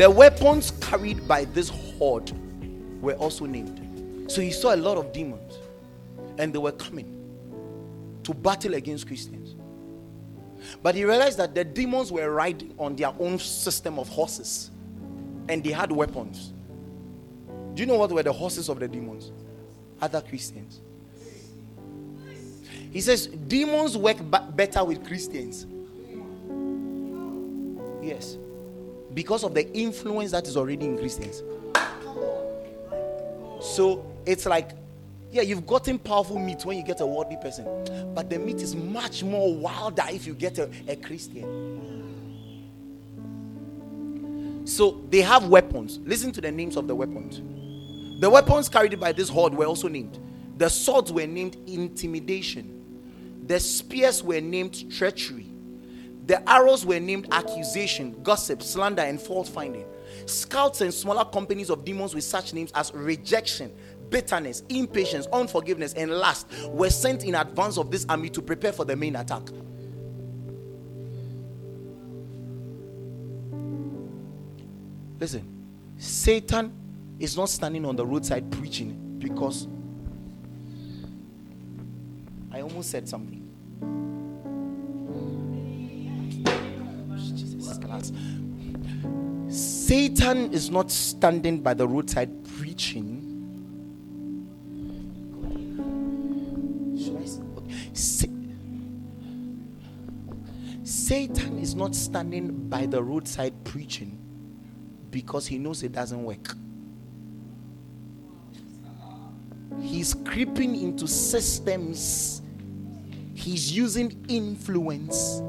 The weapons carried by this horde were also named. So he saw a lot of demons and they were coming to battle against Christians. But he realized that the demons were riding on their own system of horses and they had weapons. Do you know what were the horses of the demons? Other Christians. He says demons work better with Christians. Yes. Because of the influence that is already in Christians. So it's like, yeah, you've gotten powerful meat when you get a worldly person, but the meat is much more wilder if you get a, a Christian. So they have weapons. Listen to the names of the weapons. The weapons carried by this horde were also named. The swords were named intimidation. The spears were named treachery. The arrows were named accusation, gossip, slander, and fault finding. Scouts and smaller companies of demons with such names as rejection, bitterness, impatience, unforgiveness, and lust were sent in advance of this army to prepare for the main attack. Listen, Satan is not standing on the roadside preaching because I almost said something. Satan is not standing by the roadside preaching. Satan is not standing by the roadside preaching because he knows it doesn't work. He's creeping into systems, he's using influence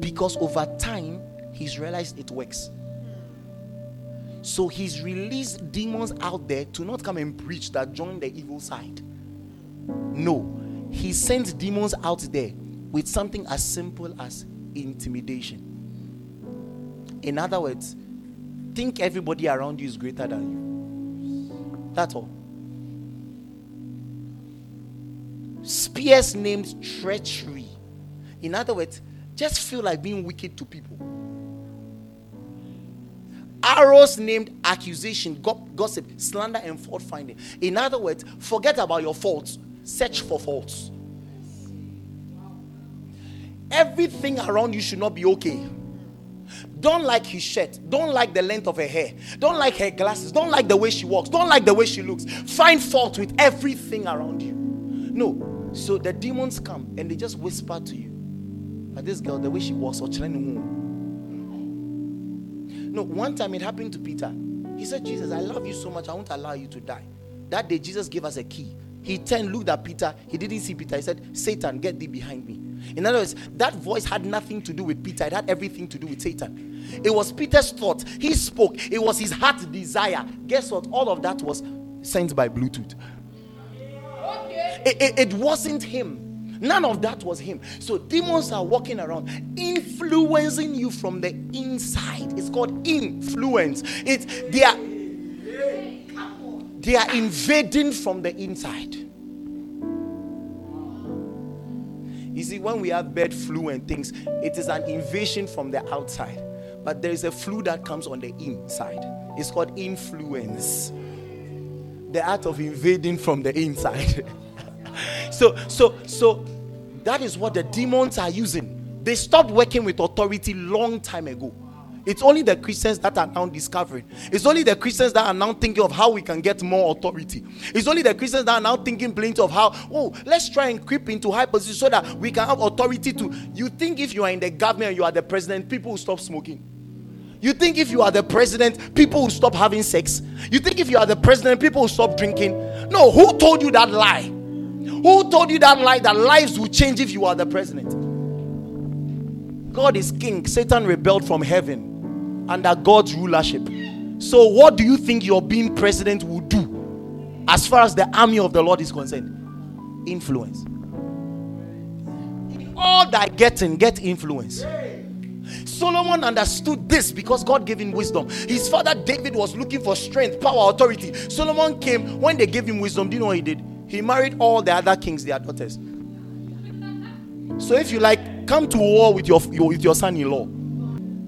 because over time he's realized it works. So he's released demons out there to not come and preach that join the evil side. No, he sends demons out there with something as simple as intimidation. In other words, think everybody around you is greater than you. That's all. Spears named treachery. In other words, just feel like being wicked to people arrows named accusation, gossip, slander, and fault finding. In other words, forget about your faults, search for faults. Everything around you should not be okay. Don't like his shirt. Don't like the length of her hair. Don't like her glasses. Don't like the way she walks. Don't like the way she looks. Find fault with everything around you. No. So the demons come and they just whisper to you. But this girl, the way she walks, or no, one time it happened to Peter. He said, Jesus, I love you so much, I won't allow you to die. That day, Jesus gave us a key. He turned, looked at Peter. He didn't see Peter. He said, Satan, get thee behind me. In other words, that voice had nothing to do with Peter, it had everything to do with Satan. It was Peter's thought. He spoke, it was his heart desire. Guess what? All of that was sent by Bluetooth. Okay. It, it, it wasn't him. None of that was him. So demons are walking around influencing you from the inside. It's called influence. It's they are they are invading from the inside. You see, when we have bird flu and things, it is an invasion from the outside. But there is a flu that comes on the inside. It's called influence. The art of invading from the inside. so, so, so that is what the demons are using. They stopped working with authority long time ago. It's only the Christians that are now discovering. It's only the Christians that are now thinking of how we can get more authority. It's only the Christians that are now thinking plenty of how, oh, let's try and creep into high position so that we can have authority to. You think if you are in the government and you are the president, people will stop smoking. You think if you are the president, people will stop having sex? You think if you are the president, people will stop drinking? No, who told you that lie? Who told you that lie that lives will change if you are the president? God is king. Satan rebelled from heaven under God's rulership. So, what do you think your being president will do as far as the army of the Lord is concerned? Influence. All that getting, get influence. Solomon understood this because God gave him wisdom. His father David was looking for strength, power, authority. Solomon came when they gave him wisdom. Do you know what he did? He married all the other kings, their daughters. So if you like, come to war with your, your with your son-in-law.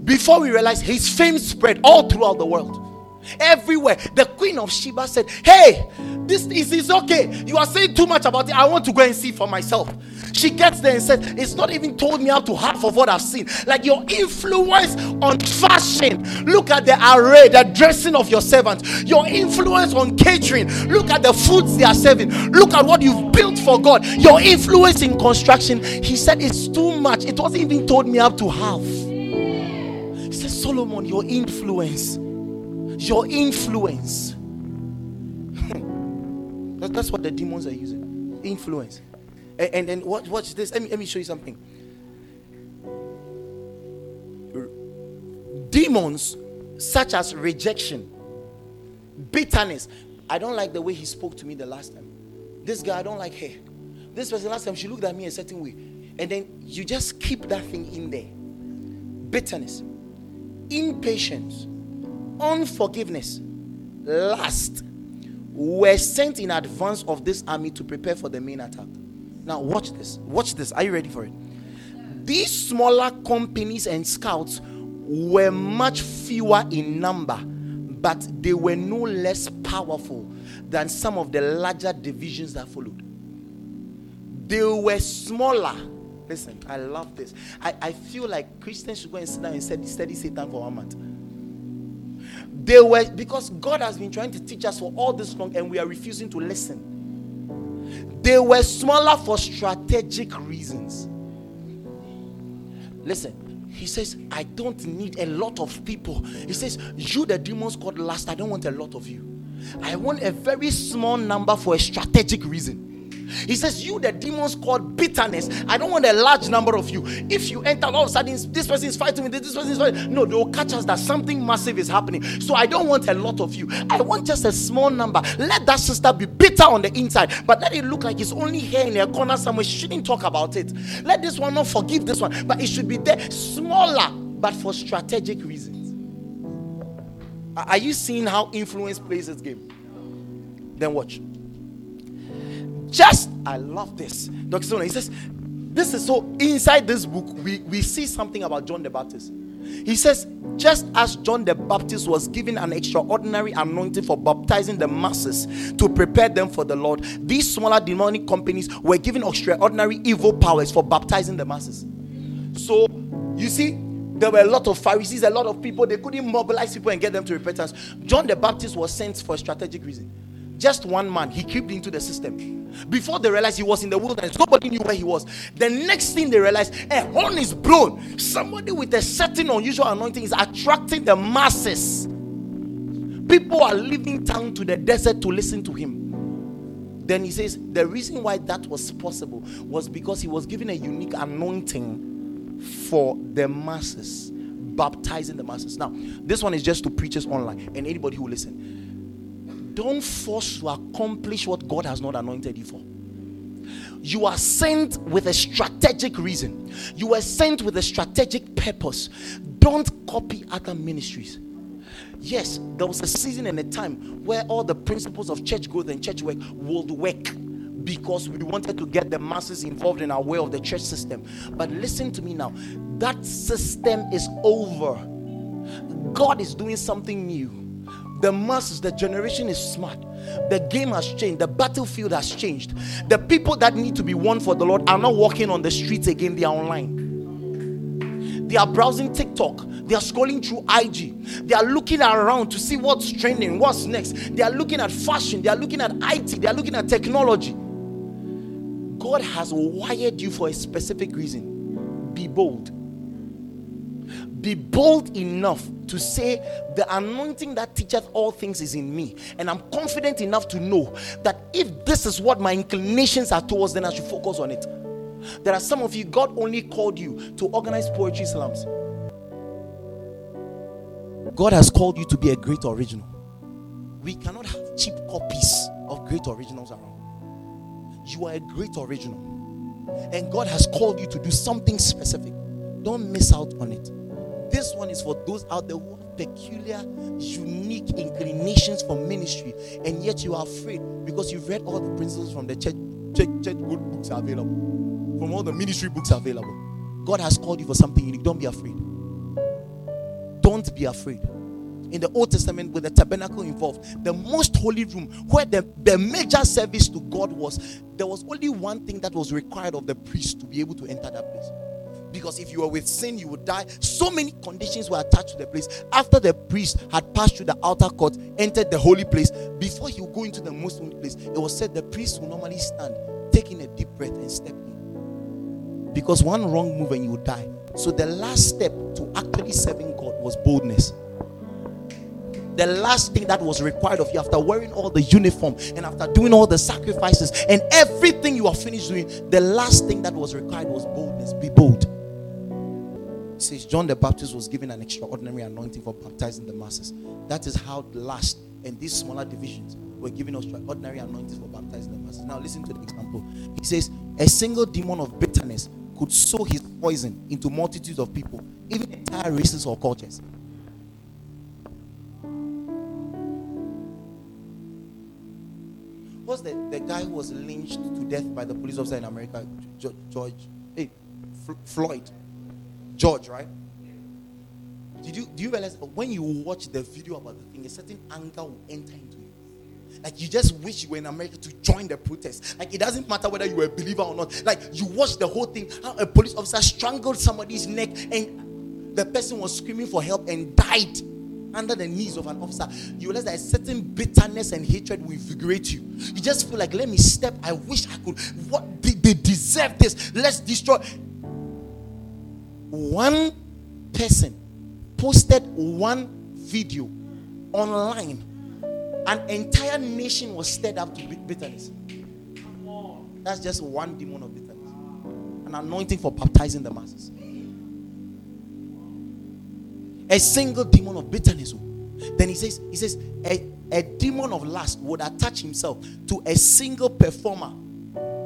Before we realize, his fame spread all throughout the world. Everywhere. The queen of Sheba said, Hey, this is, is okay. You are saying too much about it. I want to go and see for myself. She gets there and said, It's not even told me up to half of what I've seen. Like your influence on fashion. Look at the array, the dressing of your servants. Your influence on catering. Look at the foods they are serving. Look at what you've built for God. Your influence in construction. He said, It's too much. It wasn't even told me up to half. He said, Solomon, your influence. Your influence. That's what the demons are using. Influence. And, then watch, watch this. Let me, let me show you something. Demons such as rejection, bitterness. I don't like the way he spoke to me the last time. This guy, I don't like her. This person last time she looked at me a certain way. And then you just keep that thing in there. Bitterness, impatience, unforgiveness, lust were sent in advance of this army to prepare for the main attack. Now, watch this. Watch this. Are you ready for it? These smaller companies and scouts were much fewer in number, but they were no less powerful than some of the larger divisions that followed. They were smaller. Listen, I love this. I, I feel like Christians should go and sit down and study, study Satan for one month. They were because God has been trying to teach us for all this long, and we are refusing to listen. They were smaller for strategic reasons. Listen, he says, I don't need a lot of people. He says, You, the demons called last, I don't want a lot of you. I want a very small number for a strategic reason. He says, You, the demons called bitterness. I don't want a large number of you. If you enter, all of a sudden, this person is fighting with this, person is fighting. No, they will catch us that something massive is happening. So I don't want a lot of you. I want just a small number. Let that sister be bitter on the inside, but let it look like it's only here in a corner somewhere. She shouldn't talk about it. Let this one not forgive this one, but it should be there smaller, but for strategic reasons. Are you seeing how influence plays its game? Then watch. Just, I love this. Dr. Stone, he says, this is so inside this book, we, we see something about John the Baptist. He says, just as John the Baptist was given an extraordinary anointing for baptizing the masses to prepare them for the Lord, these smaller demonic companies were given extraordinary evil powers for baptizing the masses. So, you see, there were a lot of Pharisees, a lot of people, they couldn't mobilize people and get them to repentance. John the Baptist was sent for a strategic reason just one man, he crept into the system. Before they realized he was in the wilderness, nobody knew where he was. The next thing they realized, a horn is blown. Somebody with a certain unusual anointing is attracting the masses. People are leaving town to the desert to listen to him. Then he says the reason why that was possible was because he was given a unique anointing for the masses, baptizing the masses. Now, this one is just to preachers online and anybody who listen don't force to accomplish what God has not anointed you for. You are sent with a strategic reason, you are sent with a strategic purpose. Don't copy other ministries. Yes, there was a season and a time where all the principles of church growth and church work would work because we wanted to get the masses involved in our way of the church system. But listen to me now that system is over. God is doing something new. The masses, the generation is smart. The game has changed. The battlefield has changed. The people that need to be won for the Lord are not walking on the streets again, they are online. They are browsing TikTok. They are scrolling through IG. They are looking around to see what's trending, what's next. They are looking at fashion. They are looking at IT. They are looking at technology. God has wired you for a specific reason. Be bold be bold enough to say, The anointing that teacheth all things is in me. And I'm confident enough to know that if this is what my inclinations are towards, then I should focus on it. There are some of you, God only called you to organize poetry slams. God has called you to be a great original. We cannot have cheap copies of great originals around. You are a great original. And God has called you to do something specific. Don't miss out on it. This one is for those out there who have peculiar, unique inclinations for ministry, and yet you are afraid because you've read all the principles from the church, church, church good books available, from all the ministry books available. God has called you for something unique. Don't be afraid. don't be afraid. In the Old Testament, with the tabernacle involved, the most holy room where the, the major service to God was, there was only one thing that was required of the priest to be able to enter that place. Because if you were with sin, you would die. So many conditions were attached to the place. After the priest had passed through the outer court, entered the holy place, before he would go into the most holy place, it was said the priest would normally stand, taking a deep breath, and step in. Because one wrong move and you would die. So the last step to actually serving God was boldness the last thing that was required of you after wearing all the uniform and after doing all the sacrifices and everything you are finished doing, the last thing that was required was boldness. Be bold says John the Baptist was given an extraordinary anointing for baptizing the masses. That is how the last and these smaller divisions were given extraordinary anointings for baptizing the masses. Now listen to the example. He says a single demon of bitterness could sow his poison into multitudes of people, even entire races or cultures. What's the, the guy who was lynched to death by the police officer in America, George, hey, Floyd? George, right? Did you do you realize when you watch the video about the thing, a certain anger will enter into you? Like you just wish you were in America to join the protest. Like it doesn't matter whether you were a believer or not. Like you watch the whole thing, how a police officer strangled somebody's neck and the person was screaming for help and died under the knees of an officer. You realize that a certain bitterness and hatred will invigorate you. You just feel like, let me step. I wish I could. What they, they deserve this. Let's destroy one person posted one video online, an entire nation was stirred up to bitterness. That's just one demon of bitterness. An anointing for baptizing the masses. A single demon of bitterness. Then he says, he says, a, a demon of lust would attach himself to a single performer,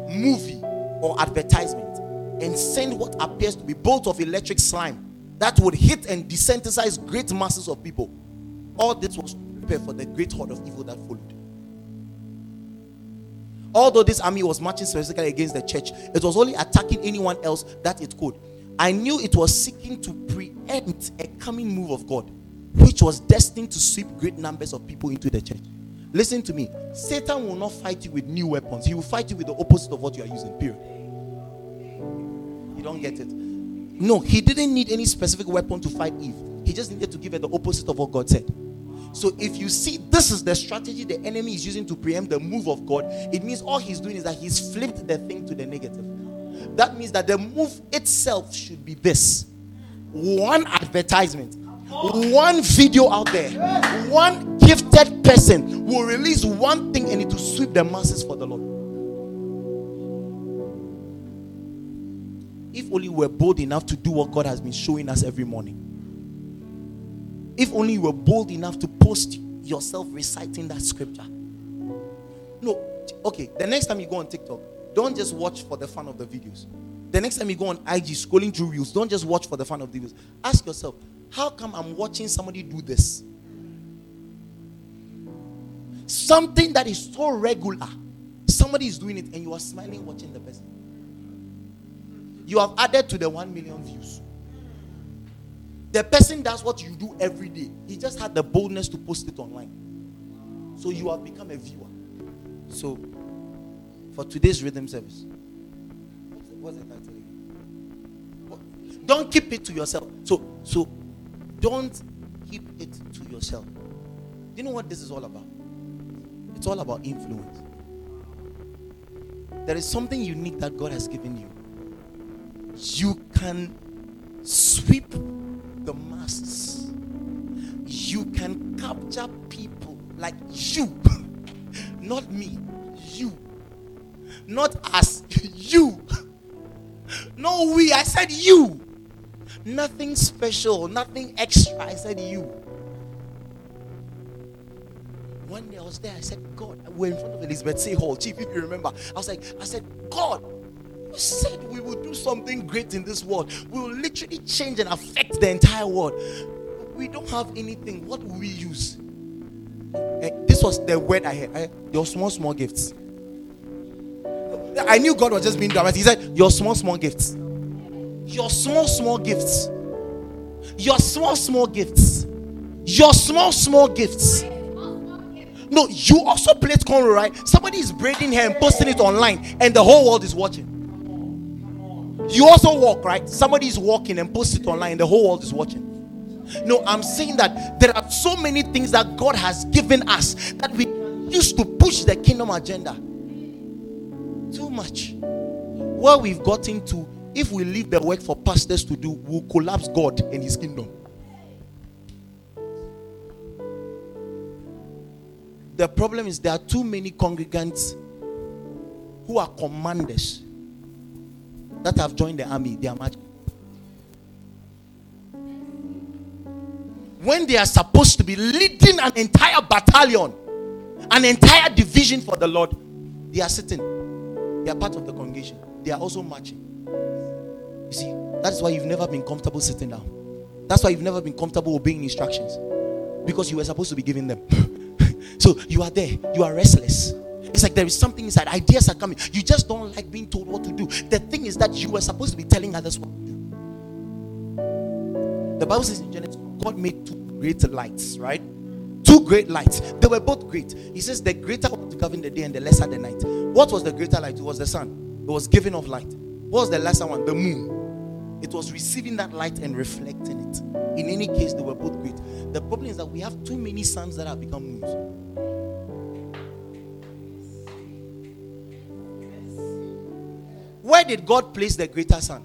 movie, or advertisement and send what appears to be bolt of electric slime that would hit and desensitize great masses of people. All this was prepared for the great horde of evil that followed. Although this army was marching specifically against the church, it was only attacking anyone else that it could. I knew it was seeking to preempt a coming move of God, which was destined to sweep great numbers of people into the church. Listen to me Satan will not fight you with new weapons, he will fight you with the opposite of what you are using, period don't get it. No, he didn't need any specific weapon to fight Eve. He just needed to give her the opposite of what God said. So if you see this is the strategy the enemy is using to preempt the move of God, it means all he's doing is that he's flipped the thing to the negative. That means that the move itself should be this one advertisement, one video out there, one gifted person will release one thing and it will sweep the masses for the Lord. If only we were bold enough to do what God has been showing us every morning. If only you were bold enough to post yourself reciting that scripture. No, okay, the next time you go on TikTok, don't just watch for the fun of the videos. The next time you go on IG scrolling through reels, don't just watch for the fun of the videos. Ask yourself, how come I'm watching somebody do this? Something that is so regular. Somebody is doing it and you are smiling watching the person you have added to the 1 million views. The person does what you do every day. He just had the boldness to post it online. So you have become a viewer. So for today's rhythm service, what's the title again? Don't keep it to yourself. So so don't keep it to yourself. Do you know what this is all about? It's all about influence. There is something unique that God has given you you can sweep the masses. You can capture people like you, not me, you, not us, you. No, we, I said you. Nothing special, nothing extra. I said you. One day I was there, I said, God, we're in front of Elizabeth Sey Hall, Chief, if you remember. I was like, I said, God, said we will do something great in this world. We will literally change and affect the entire world. We don't have anything. What will we use? Eh, this was the word I heard. Your small, small gifts. I knew God was just being dramatic. He said, Your small, small gifts. Your small, small gifts. Your small, small gifts Your small, small gifts. No, you also played cornrow, right? Somebody is braiding hair and posting it online, and the whole world is watching. You also walk, right? Somebody is walking and post it online, the whole world is watching. No, I'm saying that there are so many things that God has given us that we used to push the kingdom agenda. Too much. Where we've gotten to, if we leave the work for pastors to do, we'll collapse God and His kingdom. The problem is there are too many congregants who are commanders that have joined the army. They are much. When they are supposed to be leading an entire battalion, an entire division for the Lord, they are sitting. They are part of the congregation. They are also marching. You see, that is why you've never been comfortable sitting down. That's why you've never been comfortable obeying instructions because you were supposed to be giving them. So you are there, you are restless. It's like there is something inside. Ideas are coming. You just don't like being told what to do. The thing is that you were supposed to be telling others what to do. The Bible says in Genesis, God made two great lights, right? Two great lights. They were both great. He says the greater to govern the day and the lesser the night. What was the greater light? It was the sun. It was giving of light. What was the lesser one? The moon. It was receiving that light and reflecting it. In any case, they were both great. The problem is that we have too many suns that have become moons. Where did God place the greater sun?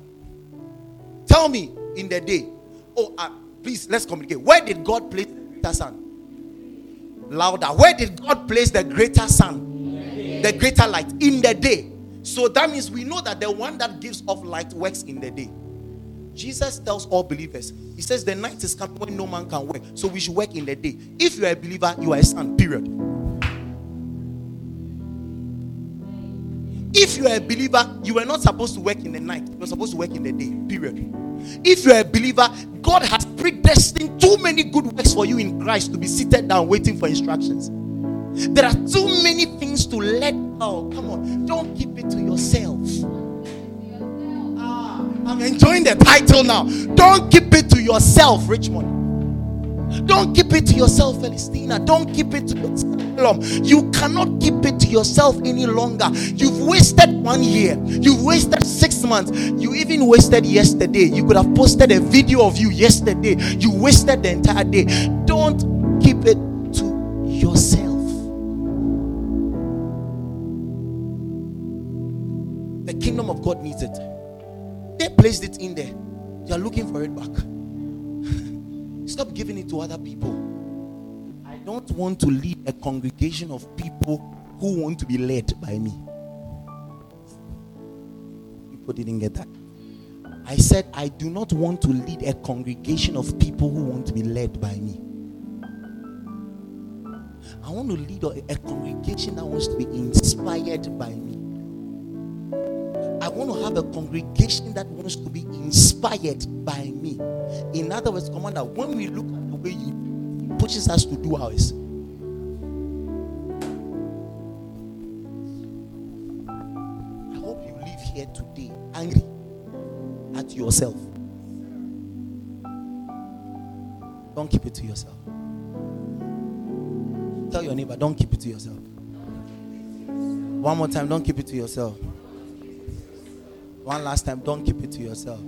Tell me in the day. Oh, uh, please, let's communicate. Where did God place the greater sun? Louder. Where did God place the greater sun? The greater light in the day. So that means we know that the one that gives off light works in the day. Jesus tells all believers, He says, The night is coming when no man can work. So we should work in the day. If you are a believer, you are a son, period. If you are a believer, you were not supposed to work in the night. You were supposed to work in the day. Period. If you are a believer, God has predestined too many good works for you in Christ to be seated down waiting for instructions. There are too many things to let out. Come on, don't keep it to yourself. Ah, I'm enjoying the title now. Don't keep it to yourself, Richmond. Don't keep it to yourself, Philistina. Don't keep it to yourself. You cannot keep it to yourself any longer. You've wasted one year. You've wasted six months. You even wasted yesterday. You could have posted a video of you yesterday. You wasted the entire day. Don't keep it to yourself. The kingdom of God needs it. They placed it in there. You are looking for it back. Stop giving it to other people. Don't want to lead a congregation of people who want to be led by me. People didn't get that. I said, I do not want to lead a congregation of people who want to be led by me. I want to lead a, a congregation that wants to be inspired by me. I want to have a congregation that wants to be inspired by me. In other words, Commander, when we look at the way you pushes us to do ours, I hope you leave here today angry at yourself. Don't keep it to yourself. Tell your neighbor, don't keep it to yourself. One more time, don't keep it to yourself. One last time, don't keep it to yourself.